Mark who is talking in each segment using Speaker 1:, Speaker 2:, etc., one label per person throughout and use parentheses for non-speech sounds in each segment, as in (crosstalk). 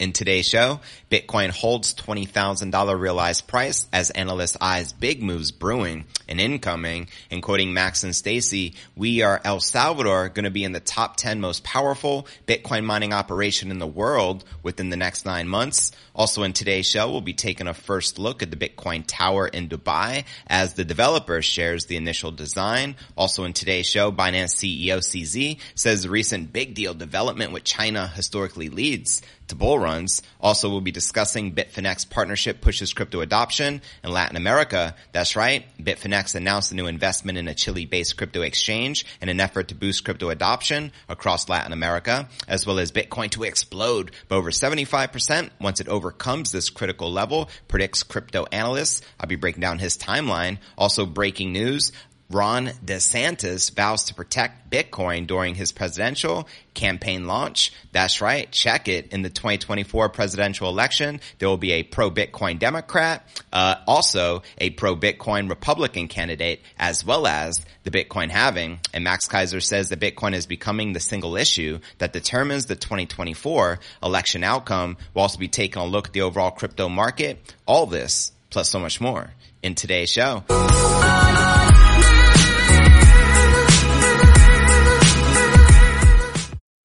Speaker 1: In today's show, Bitcoin holds $20,000 realized price as analysts eyes big moves brewing and incoming. And quoting Max and Stacy, we are El Salvador going to be in the top 10 most powerful Bitcoin mining operation in the world within the next nine months. Also in today's show, we'll be taking a first look at the Bitcoin Tower in Dubai as the developer shares the initial design. Also in today's show, Binance CEO CZ says the recent big deal development with China historically leads to bull runs. Also, we'll be discussing Bitfinex partnership pushes crypto adoption in Latin America. That's right. Bitfinex announced a new investment in a Chile-based crypto exchange in an effort to boost crypto adoption across Latin America, as well as Bitcoin to explode by over 75% once it overcomes this critical level, predicts crypto analysts. I'll be breaking down his timeline. Also breaking news. Ron DeSantis vows to protect Bitcoin during his presidential campaign launch. That's right. Check it. In the 2024 presidential election, there will be a pro-Bitcoin Democrat, uh, also a pro-Bitcoin Republican candidate, as well as the Bitcoin halving. And Max Keiser says that Bitcoin is becoming the single issue that determines the 2024 election outcome. We'll also be taking a look at the overall crypto market. All this, plus so much more in today's show.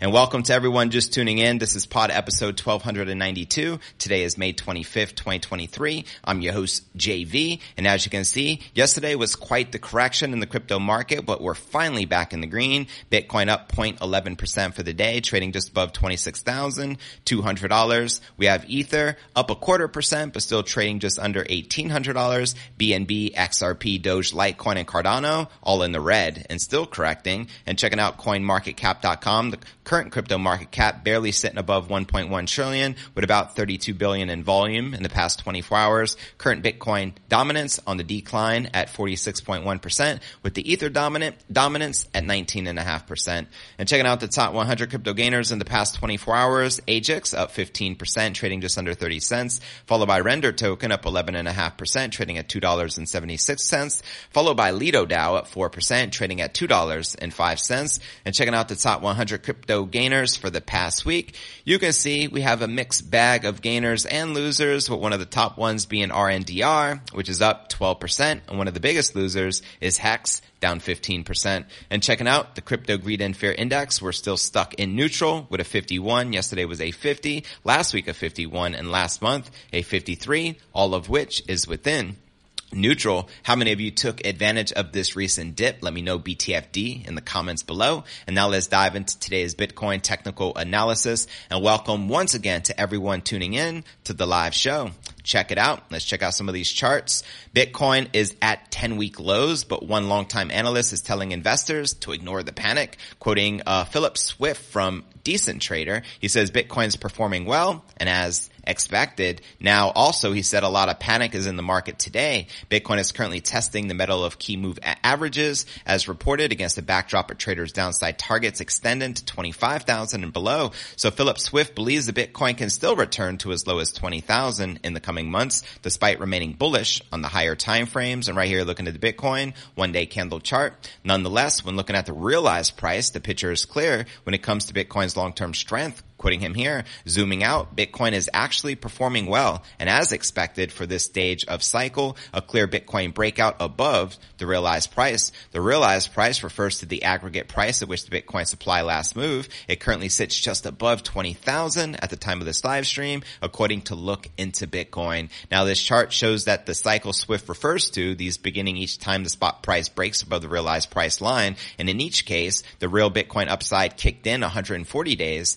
Speaker 1: And welcome to everyone just tuning in. This is pod episode 1292. Today is May 25th, 2023. I'm your host, JV. And as you can see, yesterday was quite the correction in the crypto market, but we're finally back in the green. Bitcoin up 0.11% for the day, trading just above $26,200. We have Ether up a quarter percent, but still trading just under $1,800. BNB, XRP, Doge, Litecoin, and Cardano all in the red and still correcting. And checking out coinmarketcap.com, the current crypto market cap barely sitting above 1.1 trillion with about 32 billion in volume in the past 24 hours. Current Bitcoin dominance on the decline at 46.1% with the Ether dominant dominance at 19.5%. And checking out the top 100 crypto gainers in the past 24 hours, Ajax up 15%, trading just under 30 cents, followed by Render Token up 11.5%, trading at $2.76, followed by Lido DAO up 4%, trading at $2.05. And checking out the top 100 crypto gainers for the past week, you can see we have a mixed bag of gainers and losers, with one of the top ones being RNDR, which is up 12%, and one of the biggest losers is Hex, down 15%. And checking out the crypto greed and fear index, we're still stuck in neutral with a 51. Yesterday was a 50, last week a 51, and last month a 53, all of which is within neutral. How many of you took advantage of this recent dip? Let me know BTFD in the comments below. And now let's dive into today's Bitcoin technical analysis and welcome once again to everyone tuning in to the live show. Check it out. Let's check out some of these charts. Bitcoin is at 10 week lows, but one longtime analyst is telling investors to ignore the panic, quoting uh, Philip Swift from Decentrader. He says Bitcoin is performing well and as expected. Now also he said a lot of panic is in the market today. Bitcoin is currently testing the metal of key move averages as reported against a backdrop of traders downside targets extending to 25,000 and below. So Philip Swift believes the Bitcoin can still return to as low as 20,000 in the coming months despite remaining bullish on the higher time frames. And right here looking at the Bitcoin one day candle chart. Nonetheless, when looking at the realized price, the picture is clear when it comes to Bitcoin's long-term strength quoting him here, zooming out, Bitcoin is actually performing well. And as expected for this stage of cycle, a clear Bitcoin breakout above the realized price. The realized price refers to the aggregate price at which the Bitcoin supply last move. It currently sits just above 20,000 at the time of this live stream, according to Look into Bitcoin. Now this chart shows that the cycle Swift refers to, these beginning each time the spot price breaks above the realized price line. And in each case, the real Bitcoin upside kicked in 140 days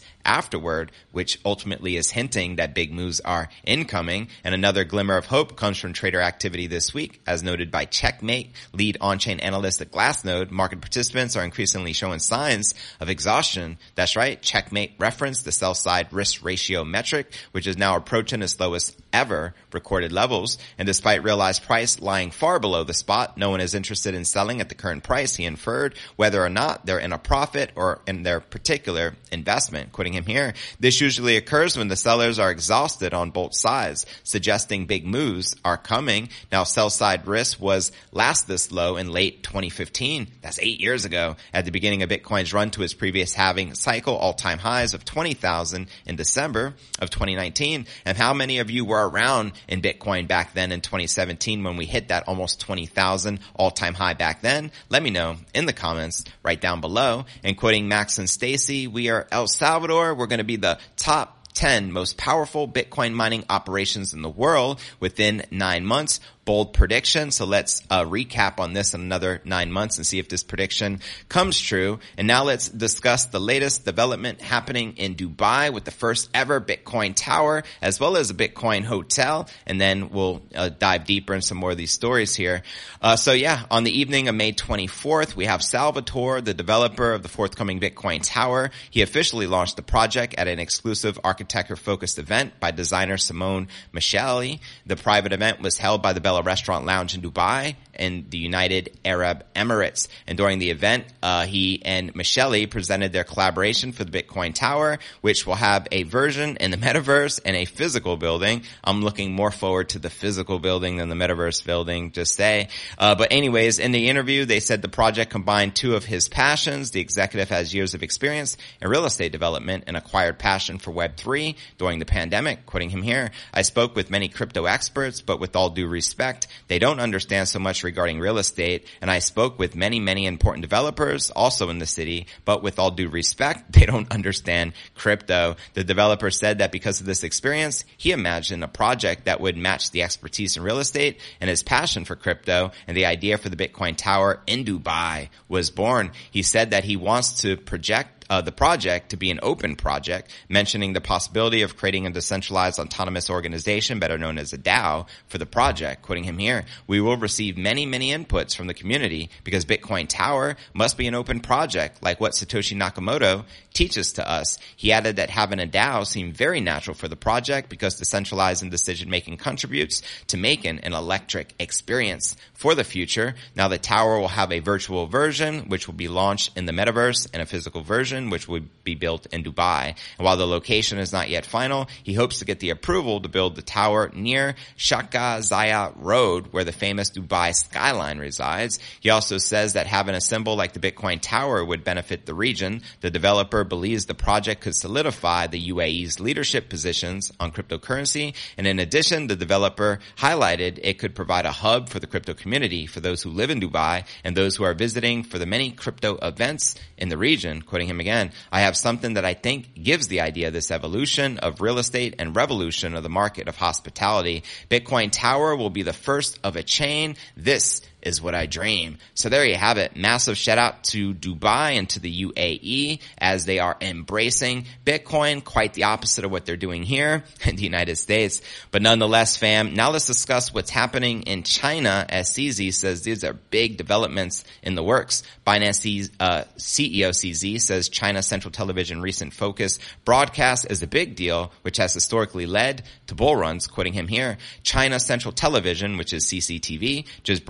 Speaker 1: afterward, which ultimately is hinting that big moves are incoming. And another glimmer of hope comes from trader activity this week, as noted by Checkmate, lead on-chain analyst at Glassnode. Market participants are increasingly showing signs of exhaustion. That's right. Checkmate referenced the sell side risk ratio metric, which is now approaching its lowest ever recorded levels. And despite realized price lying far below the spot, no one is interested in selling at the current price, he inferred, whether or not they're in a profit or in their particular investment. Quoting him here, this usually occurs when the sellers are exhausted on both sides, suggesting big moves are coming. Now sell side risk was last this low in late 2015. That's eight years ago at the beginning of Bitcoin's run to its previous halving cycle, all time highs of 20,000 in December of 2019. And how many of you were around in Bitcoin back then in 2017 when we hit that almost 20,000 all time high back then? Let me know in the comments right down below. And quoting Max and Stacy, we are El Salvador. We're going to be the top 10 most powerful Bitcoin mining operations in the world within nine months bold prediction. So let's uh, recap on this in another nine months and see if this prediction comes true. And now let's discuss the latest development happening in Dubai with the first ever Bitcoin tower as well as a Bitcoin hotel. And then we'll uh, dive deeper in some more of these stories here. Uh, so yeah, on the evening of May 24th, we have Salvatore, the developer of the forthcoming Bitcoin tower. He officially launched the project at an exclusive architecture focused event by designer Simone Micheli. The private event was held by the Bella Restaurant Lounge in Dubai in the United Arab Emirates. And during the event, uh, he and Micheli presented their collaboration for the Bitcoin Tower, which will have a version in the metaverse and a physical building. I'm looking more forward to the physical building than the metaverse building, just say. Uh, but anyways, in the interview, they said the project combined two of his passions. The executive has years of experience in real estate development and acquired passion for Web3 during the pandemic. Quoting him here, I spoke with many crypto experts, but with all due respect, they don't understand so much regarding real estate. And I spoke with many, many important developers also in the city, but with all due respect, (laughs) they don't understand crypto. The developer said that because of this experience, he imagined a project that would match the expertise in real estate and his passion for crypto and the idea for the Bitcoin tower in Dubai was born. He said that he wants to project uh, the project to be an open project, mentioning the possibility of creating a decentralized autonomous organization, better known as a DAO, for the project. Quoting him here, we will receive many, many inputs from the community because Bitcoin Tower must be an open project, like what Satoshi Nakamoto teaches to us. He added that having a DAO seemed very natural for the project because decentralized and decision making contributes to making an electric experience for the future. Now the tower will have a virtual version, which will be launched in the metaverse and a physical version which would be built in Dubai. And while the location is not yet final, he hopes to get the approval to build the tower near Sheikh Zayed Road, where the famous Dubai skyline resides. He also says that having a symbol like the Bitcoin Tower would benefit the region. The developer believes the project could solidify the UAE's leadership positions on cryptocurrency. And in addition, the developer highlighted it could provide a hub for the crypto community for those who live in Dubai and those who are visiting for the many crypto events in the region. Quoting him again, I have something that I think gives the idea this evolution of real estate and revolution of the market of hospitality. Bitcoin Tower will be the first of a chain. This is what I dream. So there you have it. Massive shout out to Dubai and to the UAE as they are embracing Bitcoin. Quite the opposite of what they're doing here (laughs) in the United States. But nonetheless, fam, now let's discuss what's happening in China as CZ says these are big developments in the works. Binance uh, CEO CZ says China Central Television recent focus broadcast is a big deal, which has historically led to bull runs. Quoting him here, China Central Television, which is CCTV, just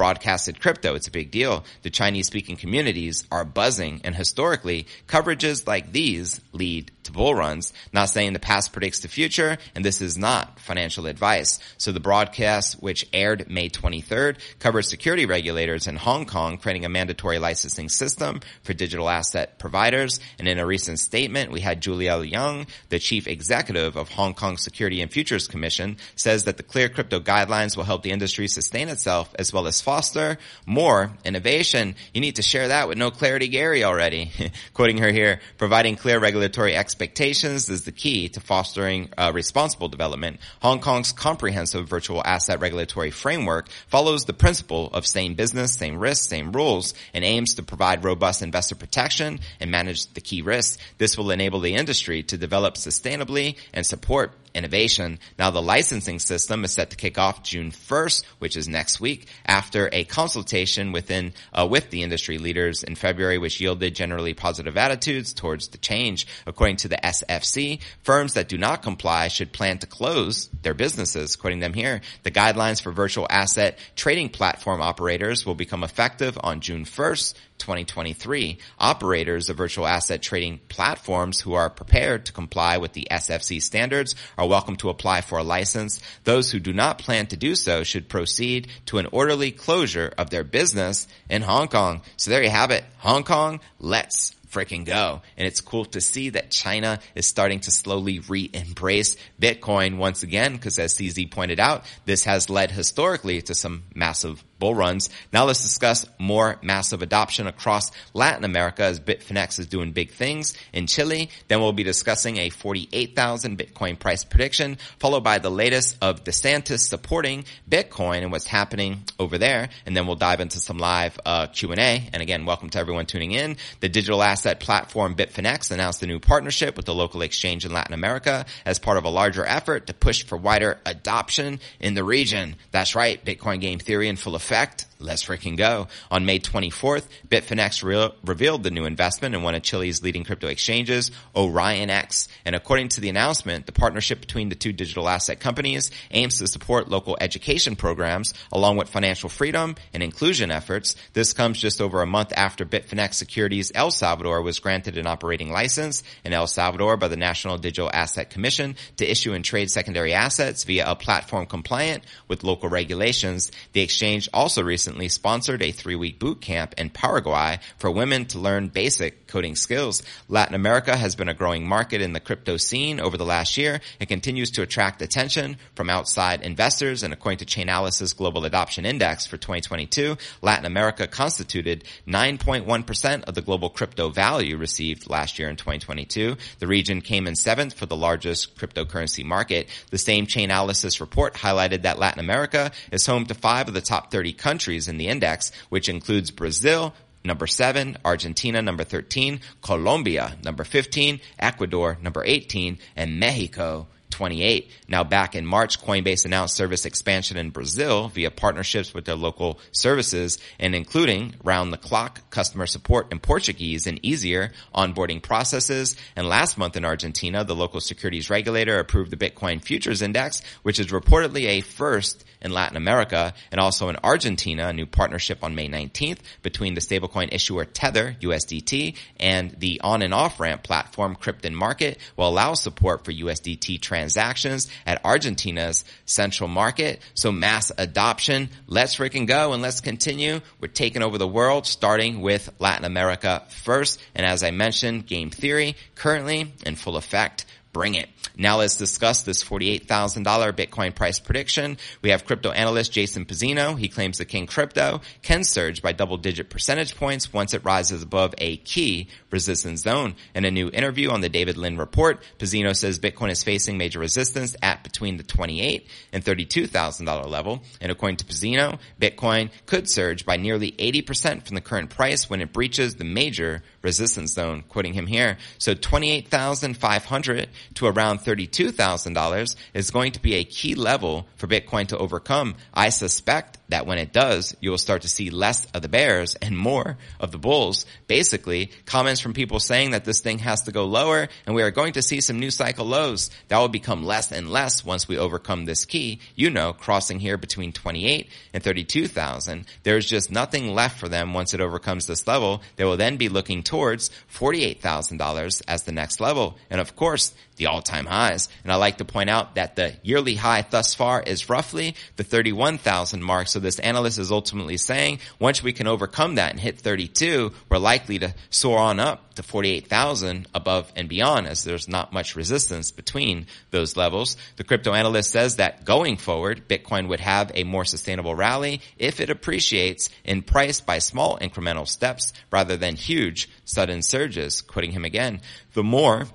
Speaker 1: crypto. It's a big deal. The Chinese speaking communities are buzzing and historically coverages like these lead to bull runs. Not saying the past predicts the future, and this is not financial advice. So the broadcast, which aired May 23rd, covers security regulators in Hong Kong creating a mandatory licensing system for digital asset providers. And in a recent statement, we had Julia Leung, the chief executive of Hong Kong Security and Futures Commission, says that the clear crypto guidelines will help the industry sustain itself as well as foster more innovation. You need to share that with no clarity Gary already. (laughs) Quoting her here, providing clear regulatory expectations is the key to fostering uh, responsible development. Hong Kong's comprehensive virtual asset regulatory framework follows the principle of same business, same risks, same rules, and aims to provide robust investor protection and manage the key risks. This will enable the industry to develop sustainably and support innovation. Now the licensing system is set to kick off June 1st, which is next week, after a consultation within uh, with the industry leaders in February, which yielded generally positive attitudes towards the change. According to the SFC, firms that do not comply should plan to close their businesses. Quoting them here, the guidelines for virtual asset trading platform operators will become effective on June 1st, 2023. Operators of virtual asset trading platforms who are prepared to comply with the SFC standards are welcome to apply for a license. Those who do not plan to do so should proceed to an orderly closure of their business in Hong Kong. So there you have it. Hong Kong, let's freaking go. And it's cool to see that China is starting to slowly re-embrace Bitcoin once again, because as CZ pointed out, this has led historically to some massive bull runs. Now let's discuss more massive adoption across Latin America as Bitfinex is doing big things in Chile. Then we'll be discussing a 48,000 Bitcoin price prediction, followed by the latest of DeSantis supporting Bitcoin and what's happening over there. And then we'll dive into some live uh, Q&A. And again, welcome to everyone tuning in. The digital asset platform Bitfinex announced a new partnership with the local exchange in Latin America as part of a larger effort to push for wider adoption in the region. That's right, Bitcoin game theory in full effect effect Let's freaking go. On May 24th, Bitfinex re- revealed the new investment in one of Chile's leading crypto exchanges, OrionX. And according to the announcement, the partnership between the two digital asset companies aims to support local education programs along with financial freedom and inclusion efforts. This comes just over a month after Bitfinex Securities El Salvador was granted an operating license in El Salvador by the National Digital Asset Commission to issue and trade secondary assets via a platform compliant with local regulations. The exchange also recently recently sponsored a three-week boot camp in Paraguay for women to learn basic coding skills. Latin America has been a growing market in the crypto scene over the last year and continues to attract attention from outside investors. And according to Chainalysis Global Adoption Index for 2022, Latin America constituted 9.1% of the global crypto value received last year in 2022. The region came in seventh for the largest cryptocurrency market. The same Chainalysis report highlighted that Latin America is home to five of the top 30 countries countries in the index, which includes Brazil, number 7, Argentina number 13, Colombia number 15, Ecuador number 18, and Mexico 28. Now back in March, Coinbase announced service expansion in Brazil via partnerships with their local services and including round the clock customer support in Portuguese and easier onboarding processes. And last month in Argentina, the local securities regulator approved the Bitcoin futures index, which is reportedly a first in Latin America and also in Argentina, a new partnership on May 19th between the stablecoin issuer Tether USDT and the on and off ramp platform Crypto Market will allow support for USDT transactions transactions at Argentina's central market. So mass adoption. Let's freaking go and let's continue. We're taking over the world, starting with Latin America first. And as I mentioned, game theory currently in full effect bring it. Now let's discuss this $48,000 Bitcoin price prediction. We have crypto analyst Jason Pizzino. He claims the King crypto can surge by double digit percentage points once it rises above a key resistance zone. In a new interview on the David Lin report, Pizzino says Bitcoin is facing major resistance at between the 28 and $32,000 level. And according to Pizzino, Bitcoin could surge by nearly 80% from the current price when it breaches the major resistance zone, quoting him here. So 28,500 to around $32,000 is going to be a key level for Bitcoin to overcome. I suspect that when it does, you will start to see less of the bears and more of the bulls. Basically, comments from people saying that this thing has to go lower and we are going to see some new cycle lows. That will become less and less once we overcome this key. You know, crossing here between 28 and 32,000. There's just nothing left for them once it overcomes this level. They will then be looking towards $48,000 as the next level. And of course, the all-time highs. And I like to point out that the yearly high thus far is roughly the 31,000 mark. So this analyst is ultimately saying once we can overcome that and hit 32, we're likely to soar on up to 48,000 above and beyond as there's not much resistance between those levels. The crypto analyst says that going forward, Bitcoin would have a more sustainable rally if it appreciates in price by small incremental steps rather than huge sudden surges. Quoting him again, the more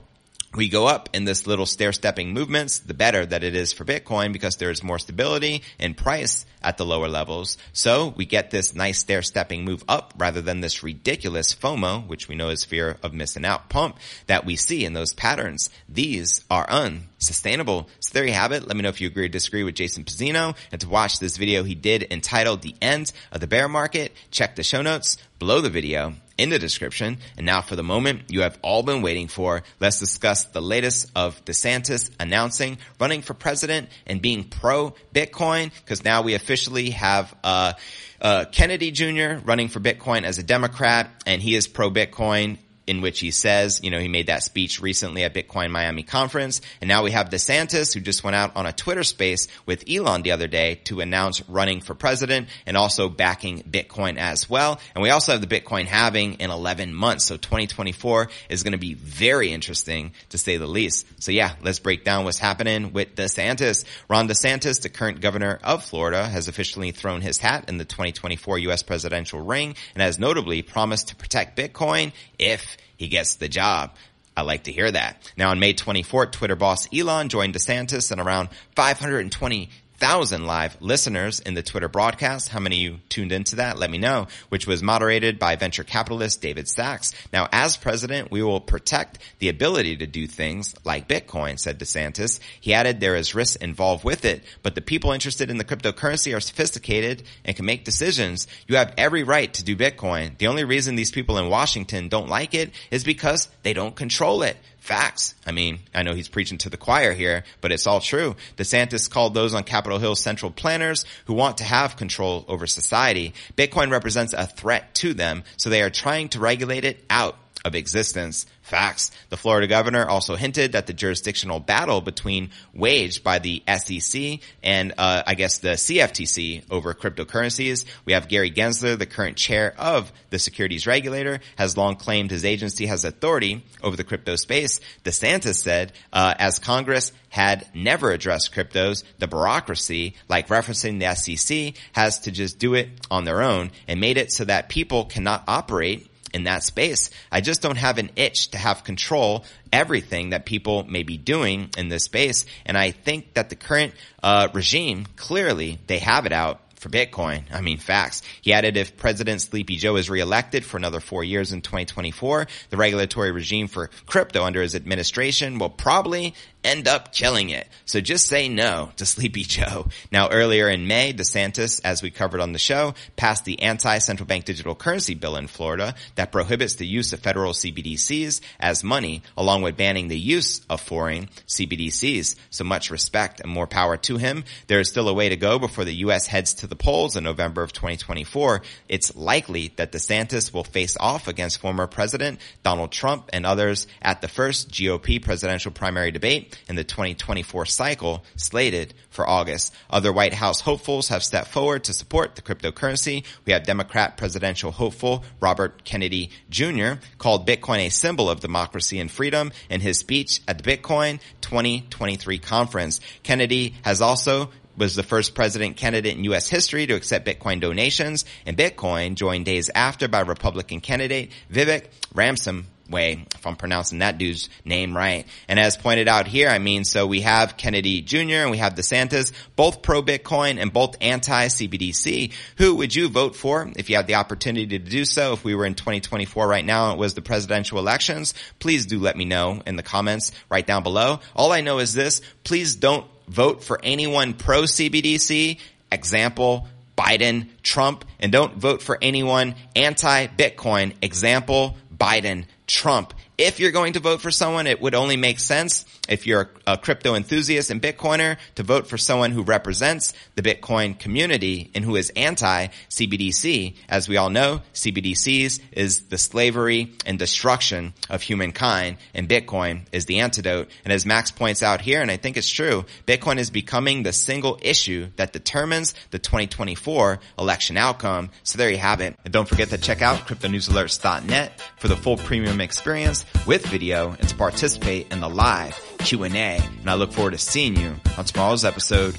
Speaker 1: we go up in this little stair-stepping movements, the better that it is for Bitcoin because there is more stability in price at the lower levels. So we get this nice stair-stepping move up rather than this ridiculous FOMO, which we know is fear of missing out pump that we see in those patterns. These are unsustainable. So there you have it. Let me know if you agree or disagree with Jason Pizzino and to watch this video he did entitled The End of the Bear Market. Check the show notes below the video in the description. And now for the moment you have all been waiting for, let's discuss the latest of DeSantis announcing running for president and being pro Bitcoin because now we officially have, uh, uh, Kennedy Jr. running for Bitcoin as a Democrat and he is pro Bitcoin in which he says, you know, he made that speech recently at Bitcoin Miami conference. And now we have DeSantis who just went out on a Twitter space with Elon the other day to announce running for president and also backing Bitcoin as well. And we also have the Bitcoin halving in 11 months. So 2024 is going to be very interesting to say the least. So yeah, let's break down what's happening with DeSantis. Ron DeSantis, the current governor of Florida, has officially thrown his hat in the 2024 U.S. presidential ring and has notably promised to protect Bitcoin if he gets the job. I like to hear that. Now on May 24th, Twitter boss Elon joined DeSantis and around 520 thousand live listeners in the Twitter broadcast. How many you tuned into that? Let me know, which was moderated by venture capitalist David Sacks. Now, as president, we will protect the ability to do things like Bitcoin, said DeSantis. He added there is risk involved with it, but the people interested in the cryptocurrency are sophisticated and can make decisions. You have every right to do Bitcoin. The only reason these people in Washington don't like it is because they don't control it. Facts. I mean, I know he's preaching to the choir here, but it's all true. DeSantis called those on Capitol Hill central planners who want to have control over society. Bitcoin represents a threat to them, so they are trying to regulate it out of existence. Facts. The Florida governor also hinted that the jurisdictional battle between waged by the SEC and uh, I guess the CFTC over cryptocurrencies. We have Gary Gensler, the current chair of the securities regulator, has long claimed his agency has authority over the crypto space. DeSantis said, uh, as Congress had never addressed cryptos, the bureaucracy, like referencing the SEC, has to just do it on their own and made it so that people cannot operate in that space. I just don't have an itch to have control everything that people may be doing in this space. And I think that the current uh, regime clearly they have it out for Bitcoin. I mean, facts. He added if President Sleepy Joe is reelected for another four years in 2024, the regulatory regime for crypto under his administration will probably end up killing it. So just say no to (laughs) Sleepy Joe. Now earlier in May, DeSantis, as we covered on the show, passed the anti-central bank digital currency bill in Florida that prohibits the use of federal CBDCs as money, along with banning the use of foreign CBDCs. So much respect and more power to him. There is still a way to go before the U.S. heads to the the polls in November of 2024, it's likely that DeSantis will face off against former President Donald Trump and others at the first GOP presidential primary debate in the 2024 cycle slated for August. Other White House hopefuls have stepped forward to support the cryptocurrency. We have Democrat presidential hopeful Robert Kennedy Jr. called Bitcoin a symbol of democracy and freedom in his speech at the Bitcoin 2023 conference. Kennedy has also was the first president candidate in U.S. history to accept Bitcoin donations, and Bitcoin joined days after by Republican candidate Vivek Ramsam way, if I'm pronouncing that dude's name right. And as pointed out here, I mean, so we have Kennedy Jr. and we have DeSantis, both pro Bitcoin and both anti CBDC. Who would you vote for if you had the opportunity to do so? If we were in 2024 right now, it was the presidential elections. Please do let me know in the comments right down below. All I know is this, please don't vote for anyone pro CBDC. Example, Biden, Trump, and don't vote for anyone anti-Bitcoin. Example, Biden, Trump. If you're going to vote for someone, it would only make sense if you're a crypto enthusiast and Bitcoiner to vote for someone who represents the Bitcoin community and who is anti CBDC. As we all know, CBDCs is the slavery and destruction of humankind and Bitcoin is the antidote. And as Max points out here, and I think it's true, Bitcoin is becoming the single issue that determines the 2024 election outcome. So there you have it. And don't forget to check out cryptonewsalerts.net for the full premium experience with video and to participate in the live Q&A. And I look forward to seeing you on tomorrow's episode